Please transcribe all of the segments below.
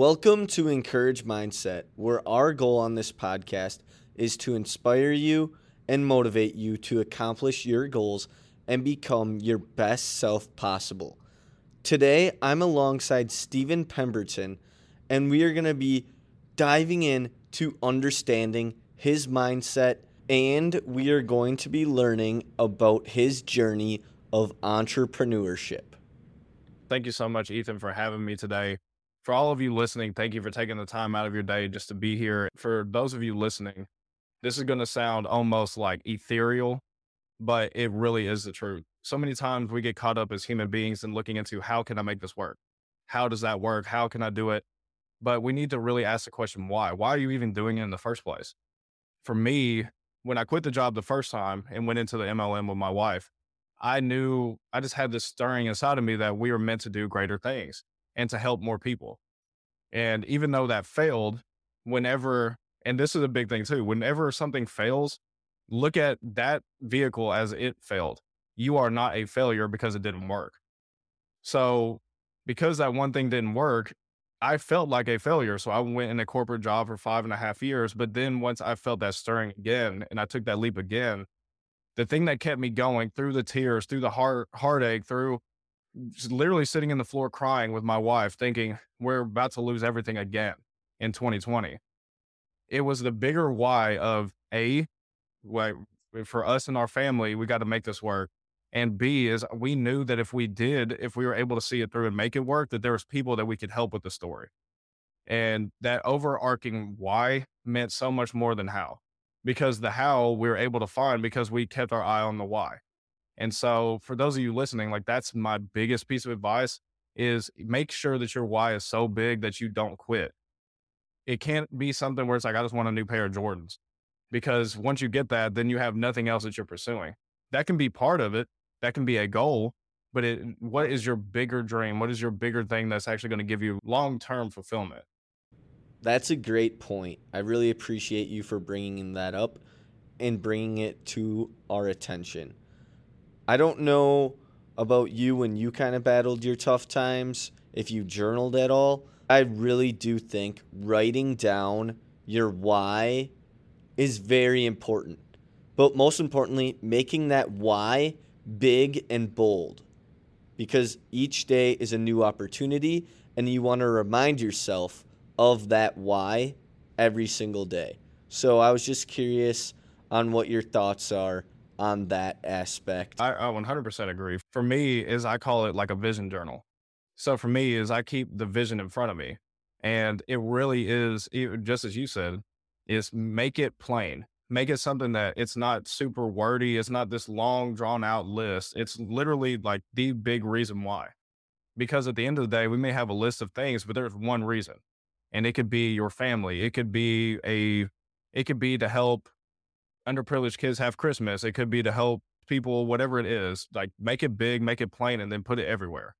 Welcome to Encourage Mindset, where our goal on this podcast is to inspire you and motivate you to accomplish your goals and become your best self possible. Today, I'm alongside Steven Pemberton, and we are going to be diving in to understanding his mindset, and we are going to be learning about his journey of entrepreneurship. Thank you so much, Ethan, for having me today for all of you listening, thank you for taking the time out of your day just to be here. For those of you listening, this is going to sound almost like ethereal, but it really is the truth. So many times we get caught up as human beings and looking into how can I make this work? How does that work? How can I do it? But we need to really ask the question why? Why are you even doing it in the first place? For me, when I quit the job the first time and went into the MLM with my wife, I knew I just had this stirring inside of me that we were meant to do greater things and to help more people. And even though that failed, whenever, and this is a big thing too, whenever something fails, look at that vehicle as it failed. You are not a failure because it didn't work. So, because that one thing didn't work, I felt like a failure. So, I went in a corporate job for five and a half years. But then once I felt that stirring again and I took that leap again, the thing that kept me going through the tears, through the heart, heartache, through literally sitting in the floor crying with my wife, thinking we're about to lose everything again in 2020. It was the bigger why of A, like eh, for us and our family, we got to make this work. And B is we knew that if we did, if we were able to see it through and make it work, that there was people that we could help with the story. And that overarching why meant so much more than how, because the how we were able to find because we kept our eye on the why. And so for those of you listening, like that's my biggest piece of advice is make sure that your why is so big that you don't quit. It can't be something where it's like, I just want a new pair of Jordans. Because once you get that, then you have nothing else that you're pursuing. That can be part of it. That can be a goal. But it, what is your bigger dream? What is your bigger thing that's actually going to give you long term fulfillment? That's a great point. I really appreciate you for bringing that up and bringing it to our attention. I don't know about you when you kind of battled your tough times, if you journaled at all. I really do think writing down your why is very important. But most importantly, making that why big and bold. Because each day is a new opportunity, and you want to remind yourself of that why every single day. So I was just curious on what your thoughts are on that aspect. I, I 100% agree. For me, is I call it like a vision journal. So for me, is I keep the vision in front of me, and it really is just as you said, is make it plain. Make it something that it's not super wordy. It's not this long drawn out list. It's literally like the big reason why. Because at the end of the day, we may have a list of things, but there's one reason. And it could be your family. It could be a it could be to help underprivileged kids have Christmas. It could be to help people, whatever it is. Like make it big, make it plain, and then put it everywhere.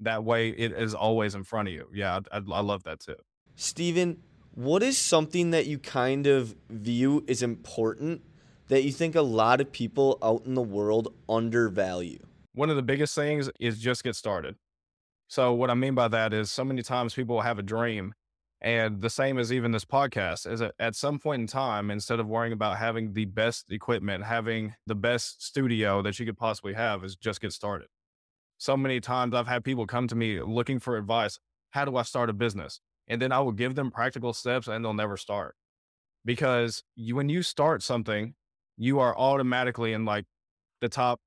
That way, it is always in front of you. Yeah, I, I love that too. Steven, what is something that you kind of view as important that you think a lot of people out in the world undervalue? One of the biggest things is just get started. So, what I mean by that is so many times people have a dream and the same as even this podcast is at some point in time, instead of worrying about having the best equipment, having the best studio that you could possibly have, is just get started. So many times I've had people come to me looking for advice. How do I start a business? And then I will give them practical steps and they'll never start. because you, when you start something, you are automatically in like the top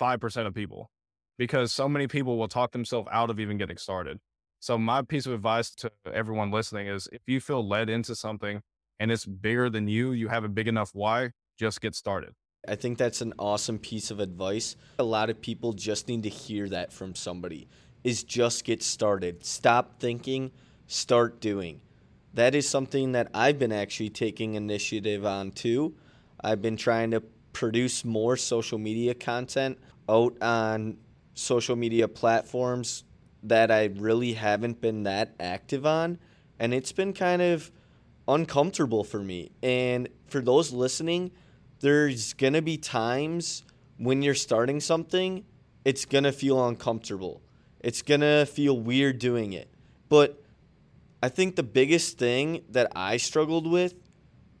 5% of people because so many people will talk themselves out of even getting started. So my piece of advice to everyone listening is if you feel led into something and it's bigger than you, you have a big enough why, just get started. I think that's an awesome piece of advice. A lot of people just need to hear that from somebody. Is just get started. Stop thinking, start doing. That is something that I've been actually taking initiative on too. I've been trying to produce more social media content out on social media platforms that I really haven't been that active on. And it's been kind of uncomfortable for me. And for those listening, there's going to be times when you're starting something, it's going to feel uncomfortable. It's going to feel weird doing it. But I think the biggest thing that I struggled with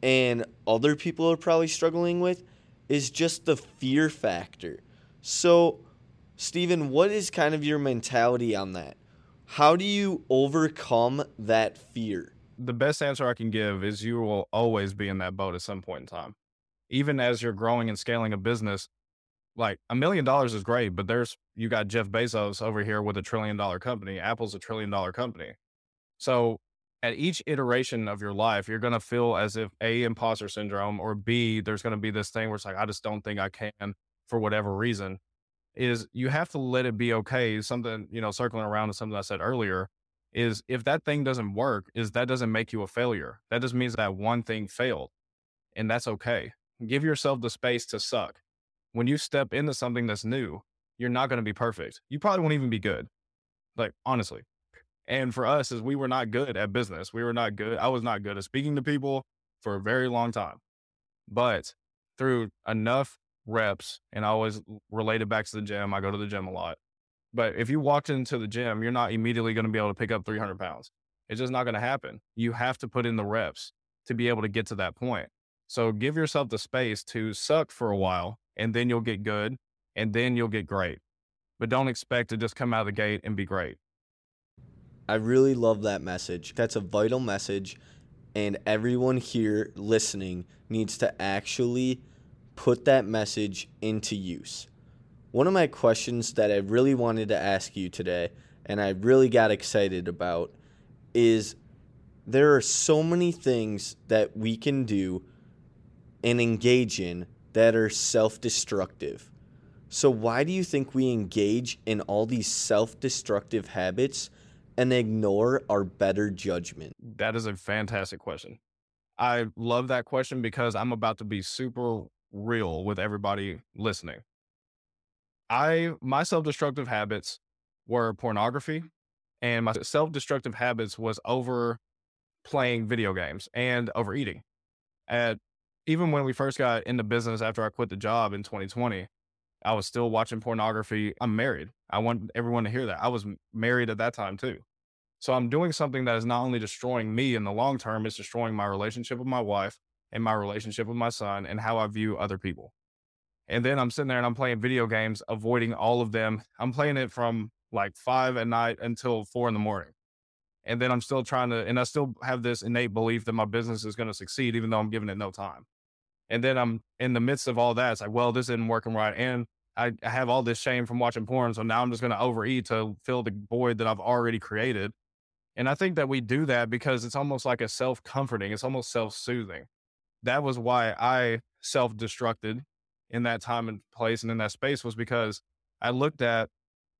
and other people are probably struggling with is just the fear factor. So, Steven, what is kind of your mentality on that? How do you overcome that fear? The best answer I can give is you will always be in that boat at some point in time. Even as you're growing and scaling a business, like a million dollars is great, but there's you got Jeff Bezos over here with a trillion dollar company. Apple's a trillion dollar company. So at each iteration of your life, you're going to feel as if A, imposter syndrome, or B, there's going to be this thing where it's like, I just don't think I can for whatever reason is you have to let it be okay. Something, you know, circling around to something I said earlier is if that thing doesn't work, is that doesn't make you a failure. That just means that one thing failed. And that's okay. Give yourself the space to suck. When you step into something that's new, you're not going to be perfect. You probably won't even be good. Like, honestly. And for us, is we were not good at business. We were not good. I was not good at speaking to people for a very long time. But through enough reps and I always relate it back to the gym. I go to the gym a lot. But if you walked into the gym, you're not immediately going to be able to pick up 300 pounds. It's just not going to happen. You have to put in the reps to be able to get to that point. So give yourself the space to suck for a while and then you'll get good and then you'll get great. But don't expect to just come out of the gate and be great. I really love that message. That's a vital message. And everyone here listening needs to actually put that message into use. One of my questions that I really wanted to ask you today, and I really got excited about, is there are so many things that we can do and engage in that are self destructive. So, why do you think we engage in all these self destructive habits and ignore our better judgment? That is a fantastic question. I love that question because I'm about to be super real with everybody listening. I my self-destructive habits were pornography and my self-destructive habits was over playing video games and overeating. At even when we first got into business after I quit the job in 2020, I was still watching pornography. I'm married. I want everyone to hear that. I was married at that time too. So I'm doing something that is not only destroying me in the long term, it's destroying my relationship with my wife in my relationship with my son and how I view other people. And then I'm sitting there and I'm playing video games, avoiding all of them. I'm playing it from like five at night until four in the morning. And then I'm still trying to, and I still have this innate belief that my business is going to succeed, even though I'm giving it no time. And then I'm in the midst of all that. It's like, well, this isn't working right. And I, I have all this shame from watching porn. So now I'm just going to overeat to fill the void that I've already created. And I think that we do that because it's almost like a self comforting, it's almost self soothing that was why I self destructed in that time and place and in that space was because I looked at,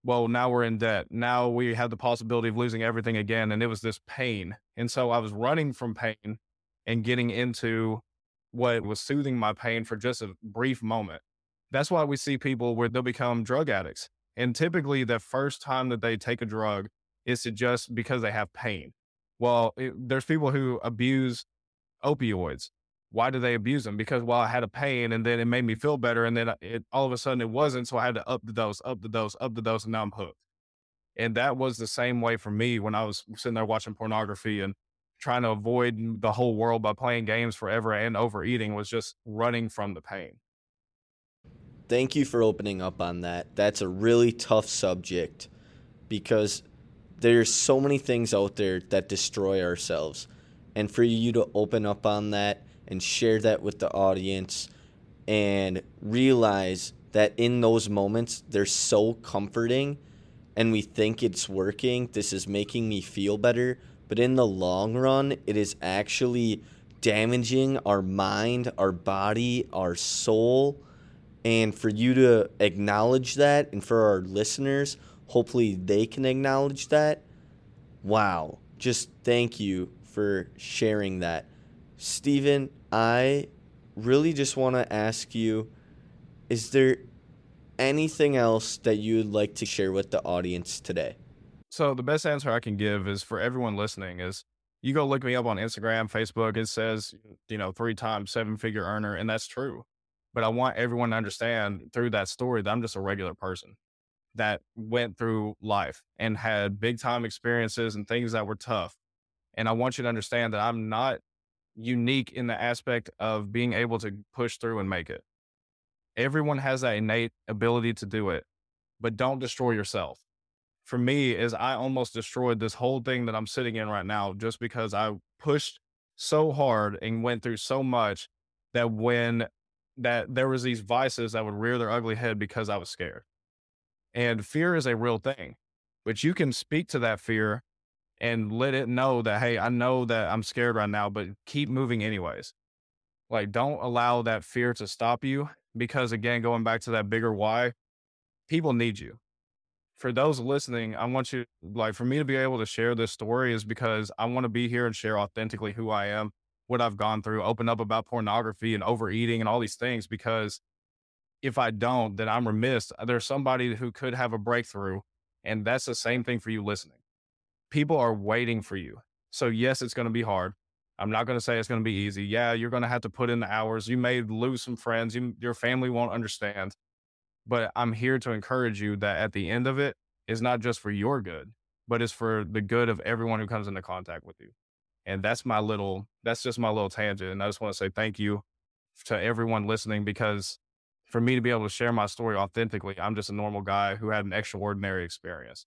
well, now we're in debt. Now we have the possibility of losing everything again. And it was this pain. And so I was running from pain and getting into what was soothing my pain for just a brief moment. That's why we see people where they'll become drug addicts. And typically, the first time that they take a drug is to just because they have pain. Well, it, there's people who abuse opioids why do they abuse them? Because well, I had a pain and then it made me feel better. And then it all of a sudden it wasn't. So I had to up the dose, up the dose, up the dose, and now I'm hooked. And that was the same way for me when I was sitting there watching pornography and trying to avoid the whole world by playing games forever and overeating was just running from the pain. Thank you for opening up on that. That's a really tough subject because there's so many things out there that destroy ourselves. And for you to open up on that and share that with the audience and realize that in those moments they're so comforting and we think it's working. This is making me feel better. But in the long run, it is actually damaging our mind, our body, our soul. And for you to acknowledge that, and for our listeners, hopefully they can acknowledge that. Wow. Just thank you for sharing that. Steven, I really just want to ask you is there anything else that you would like to share with the audience today? So the best answer I can give is for everyone listening is you go look me up on Instagram, Facebook, it says, you know, three times seven figure earner, and that's true. But I want everyone to understand through that story that I'm just a regular person that went through life and had big time experiences and things that were tough. And I want you to understand that I'm not unique in the aspect of being able to push through and make it. Everyone has that innate ability to do it, but don't destroy yourself. For me, is I almost destroyed this whole thing that I'm sitting in right now just because I pushed so hard and went through so much that when that there was these vices that would rear their ugly head because I was scared. And fear is a real thing, but you can speak to that fear and let it know that, hey, I know that I'm scared right now, but keep moving anyways. Like, don't allow that fear to stop you because, again, going back to that bigger why, people need you. For those listening, I want you, like, for me to be able to share this story is because I want to be here and share authentically who I am, what I've gone through, open up about pornography and overeating and all these things because if I don't, then I'm remiss. There's somebody who could have a breakthrough. And that's the same thing for you listening. People are waiting for you. So, yes, it's going to be hard. I'm not going to say it's going to be easy. Yeah, you're going to have to put in the hours. You may lose some friends. You, your family won't understand. But I'm here to encourage you that at the end of it, it's not just for your good, but it's for the good of everyone who comes into contact with you. And that's my little, that's just my little tangent. And I just want to say thank you to everyone listening because for me to be able to share my story authentically, I'm just a normal guy who had an extraordinary experience.